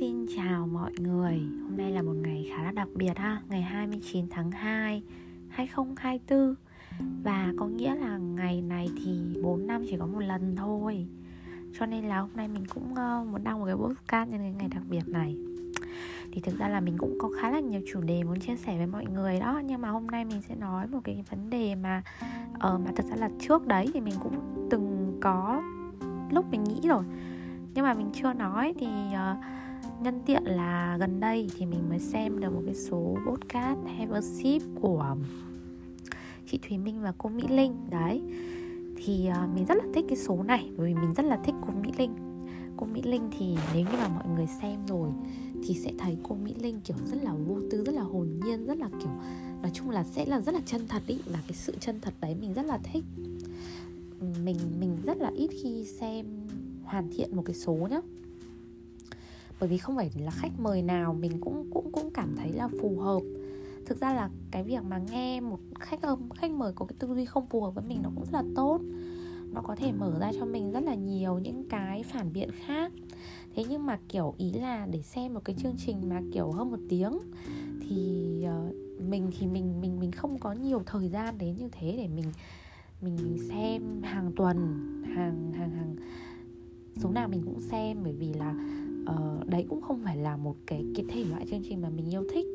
xin chào mọi người. Hôm nay là một ngày khá là đặc biệt ha Ngày 29 tháng 2 2024 Và có nghĩa là ngày này thì 4 năm chỉ có một lần thôi. Cho nên là hôm nay mình cũng ờ, muốn đăng một cái podcast nhân cái ngày đặc biệt này. Thì thực ra là mình cũng có khá là nhiều chủ đề muốn chia sẻ với mọi người đó Nhưng mà hôm nay mình sẽ nói một cái vấn đề mà uh, Mà thật ra là trước đấy thì mình cũng từng có lúc mình nghĩ rồi. Nhưng mà mình chưa nói thì uh, nhân tiện là gần đây thì mình mới xem được một cái số podcast Have a Sip của chị Thùy Minh và cô Mỹ Linh. Đấy thì uh, mình rất là thích cái số này bởi vì mình rất là thích cô Mỹ Linh. Cô Mỹ Linh thì nếu như mà mọi người xem rồi thì sẽ thấy cô Mỹ Linh kiểu rất là vô tư rất là hồn nhiên rất là kiểu nói chung là sẽ là rất là chân thật ý và cái sự chân thật đấy mình rất là thích. Mình mình rất là ít khi xem hoàn thiện một cái số nhá bởi vì không phải là khách mời nào mình cũng cũng cũng cảm thấy là phù hợp. Thực ra là cái việc mà nghe một khách âm khách mời có cái tư duy không phù hợp với mình nó cũng rất là tốt. Nó có thể mở ra cho mình rất là nhiều những cái phản biện khác. Thế nhưng mà kiểu ý là để xem một cái chương trình mà kiểu hơn một tiếng thì uh, mình thì mình mình mình không có nhiều thời gian đến như thế để mình mình xem hàng tuần hàng hàng hàng. Số nào mình cũng xem bởi vì là uh, đấy cũng không phải là một cái cái thể loại chương trình mà mình yêu thích.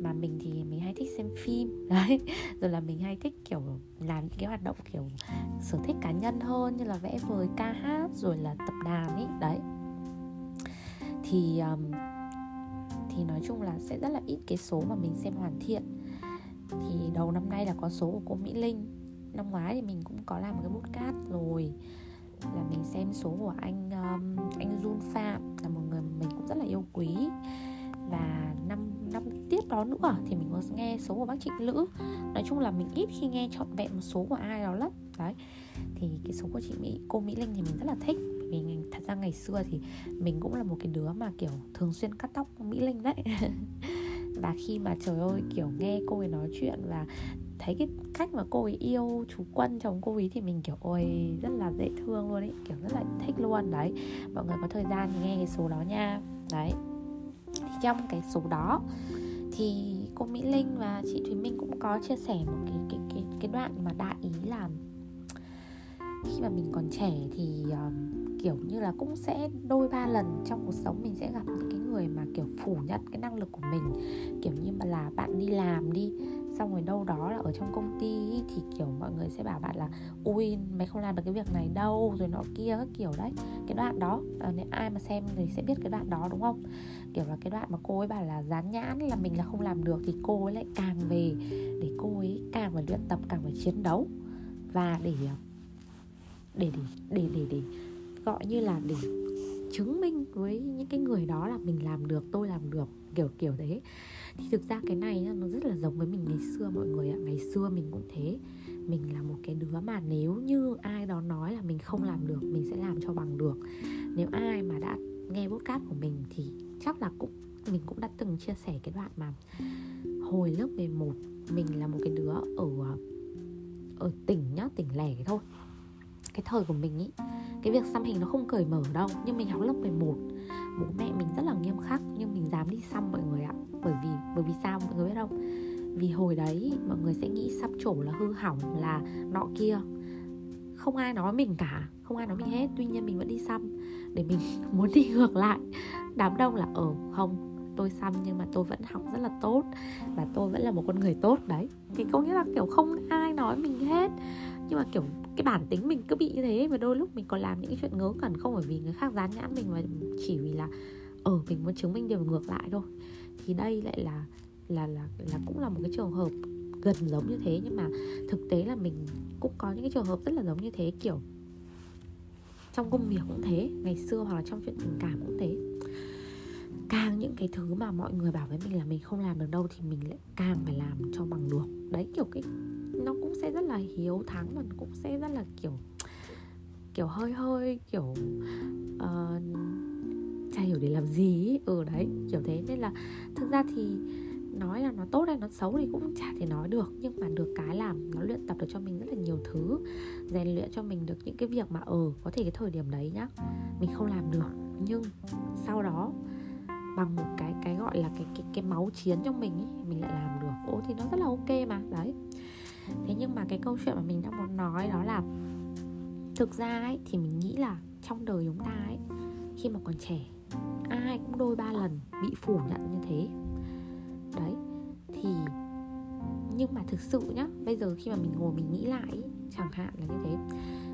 Mà mình thì mình hay thích xem phim đấy. Rồi là mình hay thích kiểu làm những cái hoạt động kiểu sở thích cá nhân hơn như là vẽ vời ca hát rồi là tập đàn ý đấy. Thì um, thì nói chung là sẽ rất là ít cái số mà mình xem hoàn thiện. Thì đầu năm nay là có số của cô Mỹ Linh. Năm ngoái thì mình cũng có làm một cái cát rồi là mình xem số của anh um, anh Jun quý. Và năm năm tiếp đó nữa thì mình có nghe số của bác Trịnh Lữ. Nói chung là mình ít khi nghe trọn vẹn một số của ai đó lắm. Đấy. Thì cái số của chị Mỹ, cô Mỹ Linh thì mình rất là thích. Vì thật ra ngày xưa thì mình cũng là một cái đứa mà, kiểu, thường xuyên cắt tóc Mỹ Linh đấy. Và khi mà, trời ơi, kiểu, nghe cô ấy nói chuyện và thấy cái cách mà cô ấy yêu chú quân chồng cô ấy thì mình, kiểu, ôi, rất là dễ thương luôn ấy. Kiểu, rất là thích luôn. Đấy. Mọi người có thời gian thì nghe cái số đó nha. Đấy trong cái số đó. Thì cô Mỹ Linh và chị thúy Minh cũng có chia sẻ một cái cái cái cái đoạn mà đại ý là khi mà mình còn trẻ thì uh, kiểu như là cũng sẽ đôi ba lần trong cuộc sống mình sẽ gặp những cái người mà kiểu phủ nhận cái năng lực của mình. Kiểu như mà là bạn đi làm đi xong rồi đâu đó là ở trong công ty thì kiểu mọi người sẽ bảo bạn là ui mày không làm được cái việc này đâu rồi nọ kia các kiểu đấy. Cái đoạn đó à, nếu ai mà xem thì sẽ biết cái đoạn đó đúng không? Kiểu là cái đoạn mà cô ấy bảo là dán nhãn là mình là không làm được thì cô ấy lại càng về để cô ấy càng phải luyện tập càng phải chiến đấu. Và để để để để để, để gọi như là để chứng minh với những người đó là mình làm được, tôi làm được, kiểu kiểu thế. Thì thực ra cái này nó rất là giống với mình ngày xưa mọi người ạ. Ngày xưa mình cũng thế. Mình là một cái đứa mà nếu như ai đó nói là mình không làm được, mình sẽ làm cho bằng được. Nếu ai mà đã nghe podcast của mình thì chắc là cũng, mình cũng đã từng chia sẻ cái đoạn mà hồi lớp 11 mình là một cái đứa ở ở tỉnh nhá, tỉnh lẻ thôi. Cái thời của mình ý, cái việc xăm hình nó không cởi mở đâu, nhưng mình học lớp 11 bố mẹ mình rất là nghiêm khắc nhưng mình dám đi xăm mọi người ạ. Bởi vì bởi vì sao mọi người biết không? Vì hồi đấy mọi người sẽ nghĩ xăm trổ là hư hỏng là nọ kia. Không ai nói mình cả không ai nói mình hết. Tuy nhiên mình vẫn đi xăm để mình muốn đi ngược lại. Đám đông là ở ờ, không tôi xăm nhưng mà tôi vẫn học rất là tốt và tôi vẫn là một con người tốt. Đấy thì có nghĩa là kiểu không ai nói mình hết nhưng mà, kiểu, cái bản tính mình cứ bị như thế và đôi lúc mình còn làm những cái chuyện ngớ ngẩn không phải vì người khác dán nhãn mình mà chỉ vì là ở mình muốn chứng minh điều ngược lại thôi. Thì đây lại là là là là cũng là một cái trường hợp gần giống như thế nhưng mà thực tế là mình cũng có những cái trường hợp rất là giống như thế, kiểu, trong công việc cũng thế, ngày xưa hoặc là trong chuyện tình cảm cũng thế. Càng những cái thứ mà mọi người bảo với mình là mình không làm được đâu thì mình lại càng phải làm cho bằng được. Đấy, kiểu cái nó cũng sẽ rất là hiếu thắng và nó cũng sẽ rất là kiểu kiểu hơi hơi kiểu uh, chả hiểu để làm gì ở ừ đấy kiểu thế. Nên là thực ra thì nói là nó tốt hay nó xấu thì cũng chả thể nói được. Nhưng mà được cái làm nó luyện tập được cho mình rất là nhiều thứ rèn luyện cho mình được những cái việc mà ờ ừ, có thể cái thời điểm đấy nhá mình không làm được. Nhưng sau đó bằng một cái cái gọi là cái cái cái máu chiến trong mình ý, mình lại làm được. Ô thì nó rất là ok mà đấy thế nhưng mà cái câu chuyện mà mình đang muốn nói đó là thực ra ấy, thì mình nghĩ là trong đời chúng ta ấy, khi mà còn trẻ, ai cũng đôi ba lần bị phủ nhận như thế. Đấy, thì nhưng mà thực sự nhá, bây giờ khi mà mình ngồi mình nghĩ lại chẳng hạn là như thế.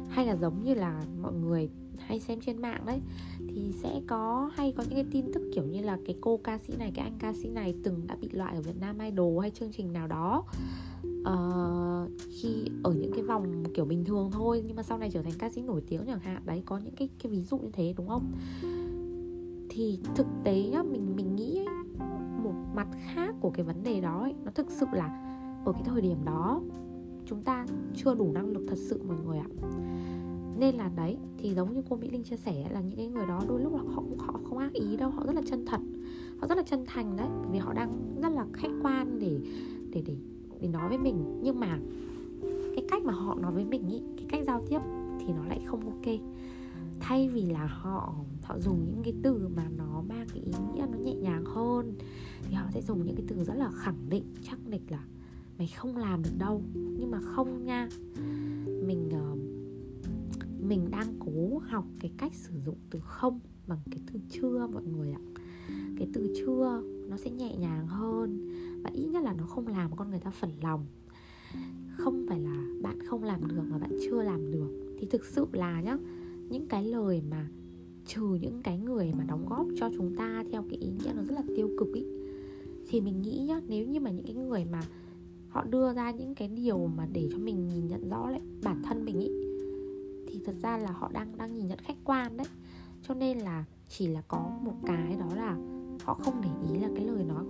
Hay là giống như là mọi người hay xem trên mạng đấy, thì sẽ có, hay có những cái tin tức kiểu như là cái cô ca sĩ này, cái anh ca sĩ này từng đã bị loại ở Việt Nam Idol hay chương trình nào đó uh, khi ở những cái vòng kiểu bình thường thôi nhưng mà sau này trở thành ca sĩ nổi tiếng chẳng hạn đấy có những cái cái ví dụ như thế đúng không? Thì thực tế nhá mình mình nghĩ ấy, một mặt khác của cái vấn đề đó ấy, nó thực sự là ở cái thời điểm đó chúng ta chưa đủ năng lực thật sự mọi người ạ. Nên là đấy thì giống như cô mỹ linh chia sẻ là những cái người đó đôi lúc là họ họ không ác ý đâu họ rất là chân thật họ rất là chân thành đấy vì họ đang rất là khách quan để để để để nói với mình. Nhưng mà cái cách mà họ nói với mình ý cái cách giao tiếp thì nó lại không ok. Thay vì là họ họ dùng những cái từ mà nó mang cái ý nghĩa nó nhẹ nhàng hơn thì họ sẽ dùng những cái từ rất là khẳng định chắc nịch là mày không làm được đâu. Nhưng mà không nha. Mình uh, mình đang cố học cái cách sử dụng từ không bằng cái từ chưa mọi người ạ. Cái từ chưa nó sẽ nhẹ nhàng hơn và ít nhất là nó không làm con người ta phần lòng. Không phải là bạn không làm được mà bạn chưa làm được. Thì thực sự là nhá, những cái lời mà trừ những cái người mà đóng góp cho chúng ta theo cái ý nghĩa nó rất là tiêu cực ý, thì mình nghĩ nhá, nếu như mà những cái người mà họ đưa ra những cái điều mà để cho mình nhìn nhận rõ lại bản thân mình ý, thì thật ra là họ đang đang nhìn nhận khách quan đấy. Cho nên là chỉ là có một cái đó là họ không để ý là cái lời nói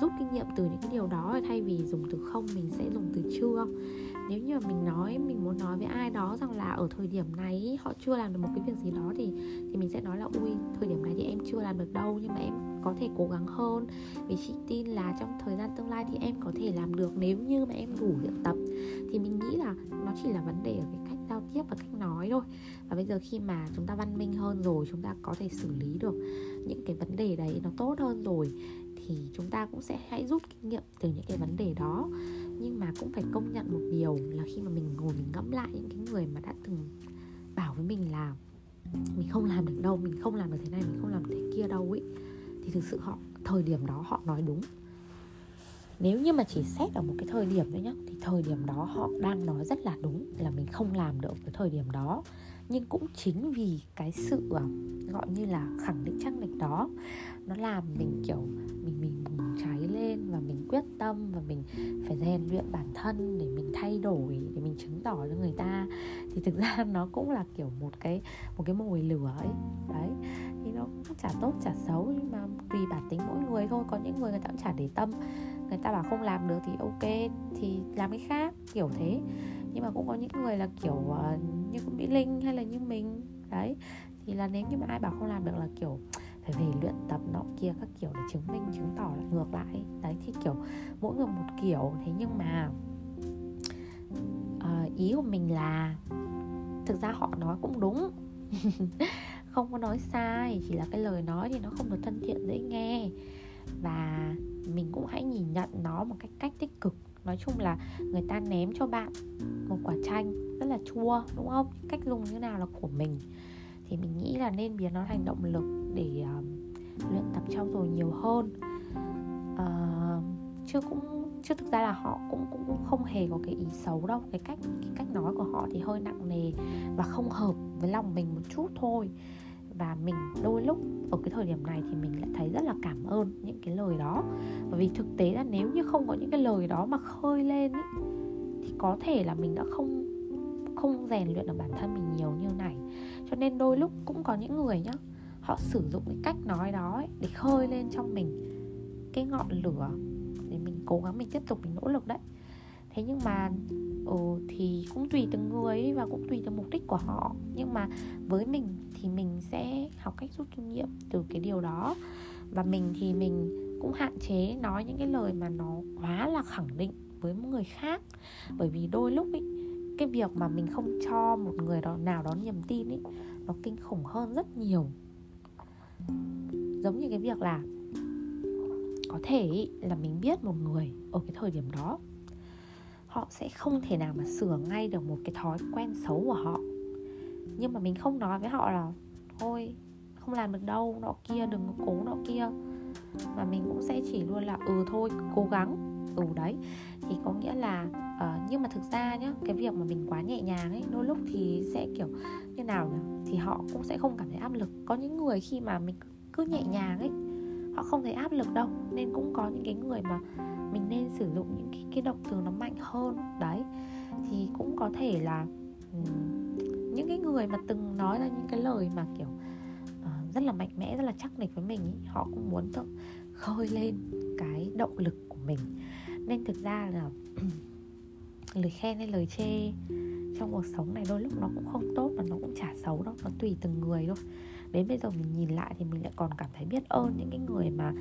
rút kinh nghiệm từ những cái điều đó thay vì dùng từ không, mình sẽ dùng từ chưa. Nếu như mà mình nói, mình muốn nói với ai đó rằng là ở thời điểm này họ chưa làm được một cái việc gì đó thì thì mình sẽ nói là, ui, thời điểm này thì em chưa làm được đâu, nhưng mà em có thể cố gắng hơn. Vì chị tin là trong thời gian tương lai thì em có thể làm được, nếu như mà em đủ luyện tập. Thì mình nghĩ là nó chỉ là vấn đề ở cái cách giao tiếp và cách nói thôi. Và bây giờ khi mà chúng ta văn minh hơn rồi, chúng ta có thể xử lý được những cái vấn đề đấy nó tốt hơn rồi thì chúng ta cũng sẽ hãy rút kinh nghiệm từ những cái vấn đề đó. Nhưng mà cũng phải công nhận một điều là khi mà mình ngồi mình ngẫm lại những cái người mà đã từng bảo với mình là mình không làm được đâu, mình không làm được thế này, mình không làm được thế kia đâu ấy, thì thực sự họ, thời điểm đó họ nói đúng nếu như mà chỉ xét ở một cái thời điểm thôi nhá, thì thời điểm đó họ đang nói rất là đúng là mình không làm được cái thời điểm đó. Nhưng cũng chính vì cái sự à, gọi như là khẳng định chắc định đó, nó làm mình, kiểu, mình mình bùng cháy lên và mình quyết tâm và mình phải rèn luyện bản thân để mình thay đổi, để mình chứng tỏ cho người ta. Thì thực ra nó cũng là kiểu một cái một cái mồi lửa ấy. Đấy, thì nó cũng chả tốt, chả xấu nhưng mà tùy bản tính mỗi người thôi. Có những người người ta cũng chả để tâm người ta bảo không làm được thì ok thì làm cái khác kiểu thế. Nhưng mà cũng có những người là kiểu uh, như cũng mỹ linh hay là như mình đấy. Thì là nếu như mà ai bảo không làm được là kiểu phải về luyện tập nọ kia các kiểu để chứng minh chứng tỏ là ngược lại. Đấy thì kiểu mỗi người một kiểu. Thế nhưng mà uh, ý của mình là thực ra họ nói cũng đúng. Không có nói sai chỉ là cái lời nói thì nó không được thân thiện dễ nghe. Và mình cũng hãy nhìn nhận nó một cách cách tích cực. Nói chung là người ta ném cho bạn một quả chanh rất là chua đúng không? Cách dùng như nào là của mình. Thì mình nghĩ là nên biến nó thành động lực để uh, luyện tập trau dồi nhiều hơn. Uh, chứ cũng chứ thực ra là họ cũng cũng cũng không hề có cái ý xấu đâu. Cái cách cái cách nói của họ thì hơi nặng nề và không hợp với lòng mình một chút thôi và mình đôi lúc ở cái thời điểm này thì mình lại thấy rất là cảm ơn những cái lời đó. Bởi vì thực tế là nếu như không có những cái lời đó mà khơi lên ý, thì có thể là mình đã không không rèn luyện được bản thân mình nhiều như này. Cho nên đôi lúc cũng có những người nhá họ sử dụng cái cách nói đó ấy, để khơi lên trong mình cái ngọn lửa để mình cố gắng mình tiếp tục mình nỗ lực đấy. Thế nhưng mà ừ, thì cũng tùy từng người và cũng tùy từng mục đích của họ. Nhưng mà với mình thì mình sẽ học cách rút kinh nghiệm từ cái điều đó. Và mình thì mình cũng hạn chế nói những cái lời mà nó quá là khẳng định với một người khác. Bởi vì đôi lúc ý, cái việc mà mình không cho một người đó nào đó niềm tin ý nó kinh khủng hơn rất nhiều. Giống như cái việc là có thể là mình biết một người ở cái thời điểm đó họ sẽ không thể nào mà sửa ngay được một cái thói quen xấu của họ. Nhưng mà mình không nói với họ là thôi không làm được đâu nọ kia đừng có cố nọ kia. Mà mình cũng sẽ chỉ luôn là ừ thôi cố gắng. Ừ đấy. Thì có nghĩa là uh, nhưng mà thực ra nhá cái việc mà mình quá nhẹ nhàng ấy đôi lúc thì sẽ kiểu như nào nhỉ? Thì họ cũng sẽ không cảm thấy áp lực. Có những người khi mà mình cứ nhẹ nhàng ấy họ không thấy áp lực đâu. Nên cũng có những cái người mà mình nên sử dụng những cái, cái động từ nó mạnh hơn. Đấy thì cũng có thể là um, những cái người mà từng nói ra những cái lời mà kiểu uh, rất là mạnh mẽ rất là chắc nịch với mình ý, họ cũng muốn tự khơi lên cái động lực của mình. Nên thực ra là lời khen hay lời chê trong cuộc sống này đôi lúc nó cũng không tốt và nó cũng chả xấu đâu nó tùy từng người thôi. Đến bây giờ mình nhìn lại thì mình lại còn cảm thấy biết ơn những cái người mà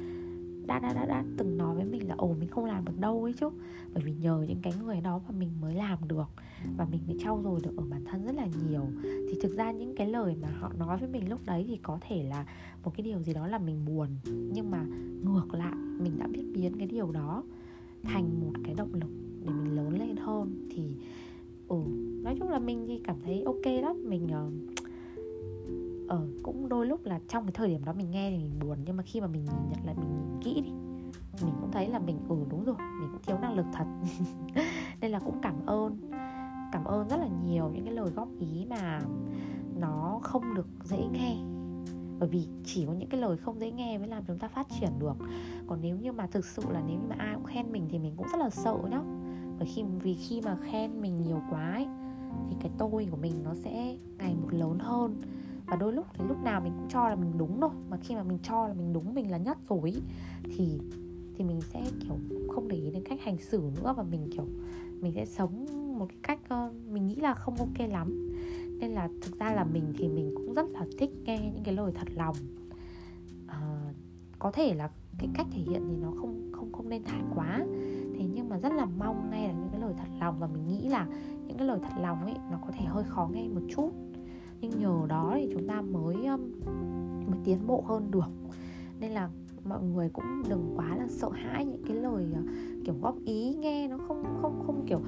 đã đã đã đã từng nói với mình là ồ mình không làm được đâu ấy chứ. Bởi vì nhờ những cái người đó mà mình mới làm được và mình mới trau dồi được ở bản thân rất là nhiều. Thì thực ra những cái lời mà họ nói với mình lúc đấy thì có thể là một cái điều gì đó là mình buồn nhưng mà ngược lại mình đã biết biến cái điều đó thành một cái động lực để mình lớn lên hơn. Thì ừ nói chung là mình thì cảm thấy ok lắm. Mình uh, ờ cũng đôi lúc là trong cái thời điểm đó mình nghe thì mình buồn nhưng mà khi mà mình nhìn nhận lại mình nhìn kỹ đi mình cũng thấy là mình ừ đúng rồi mình cũng thiếu năng lực thật. Nên là cũng cảm ơn cảm ơn rất là nhiều những cái lời góp ý mà nó không được dễ nghe. Bởi vì chỉ có những cái lời không dễ nghe mới làm chúng ta phát triển được. Còn nếu như mà thực sự là nếu như mà ai cũng khen mình thì mình cũng rất là sợ nhá. Bởi khi vì khi mà khen mình nhiều quá ấy, thì cái tôi của mình nó sẽ ngày một lớn hơn và đôi lúc thì lúc nào mình cũng cho là mình đúng thôi. Mà khi mà mình cho là mình đúng mình là nhất rồi thì thì mình sẽ kiểu không để ý đến cách hành xử nữa. Và mình kiểu mình sẽ sống một cái cách mình nghĩ là không ok lắm. Nên là thực ra là mình thì mình cũng rất là thích nghe những cái lời thật lòng. À, có thể là cái cách thể hiện thì nó không không không nên thái quá. Thế nhưng mà rất là mong nghe là những cái lời thật lòng. Và mình nghĩ là những cái lời thật lòng ấy nó có thể hơi khó nghe một chút nhưng nhờ đó thì chúng ta mới mới tiến bộ hơn được. Nên là mọi người cũng đừng quá là sợ hãi những cái lời ờ, kiểu, góp ý, nghe nó không không không kiểu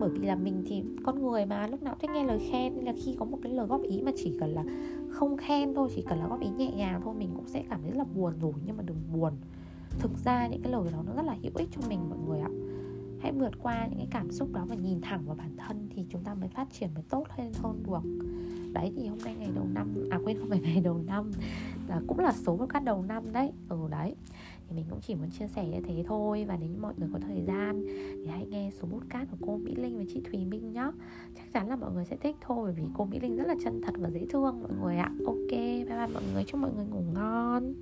bởi vì là mình thì con người mà, lúc nào cũng thích nghe lời khen. Nên là khi có một cái lời góp ý mà chỉ cần là không khen thôi, chỉ cần là góp ý nhẹ nhàng thôi, mình cũng sẽ cảm thấy rất là buồn rồi. Nhưng mà đừng buồn. Thực ra những cái lời đó nó rất là hữu ích cho mình, mọi người ạ. Hãy vượt qua những cái cảm xúc đó và nhìn thẳng vào bản thân thì chúng ta mới phát triển, mới tốt hơn hơn được đấy thì hôm nay ngày đầu năm à quên, không phải ngày đầu năm, là cũng là số podcast đầu năm đấy. Ừ đấy. Thì mình cũng chỉ muốn chia sẻ như thế thôi, và nếu như mọi người có thời gian thì hãy nghe số podcast của cô Mỹ Linh và chị Thùy Minh nhá. Chắc chắn là mọi người sẽ thích thôi, bởi vì cô Mỹ Linh rất là chân thật và dễ thương, mọi người ạ. Ok, bye bye mọi người. Chúc mọi người ngủ ngon.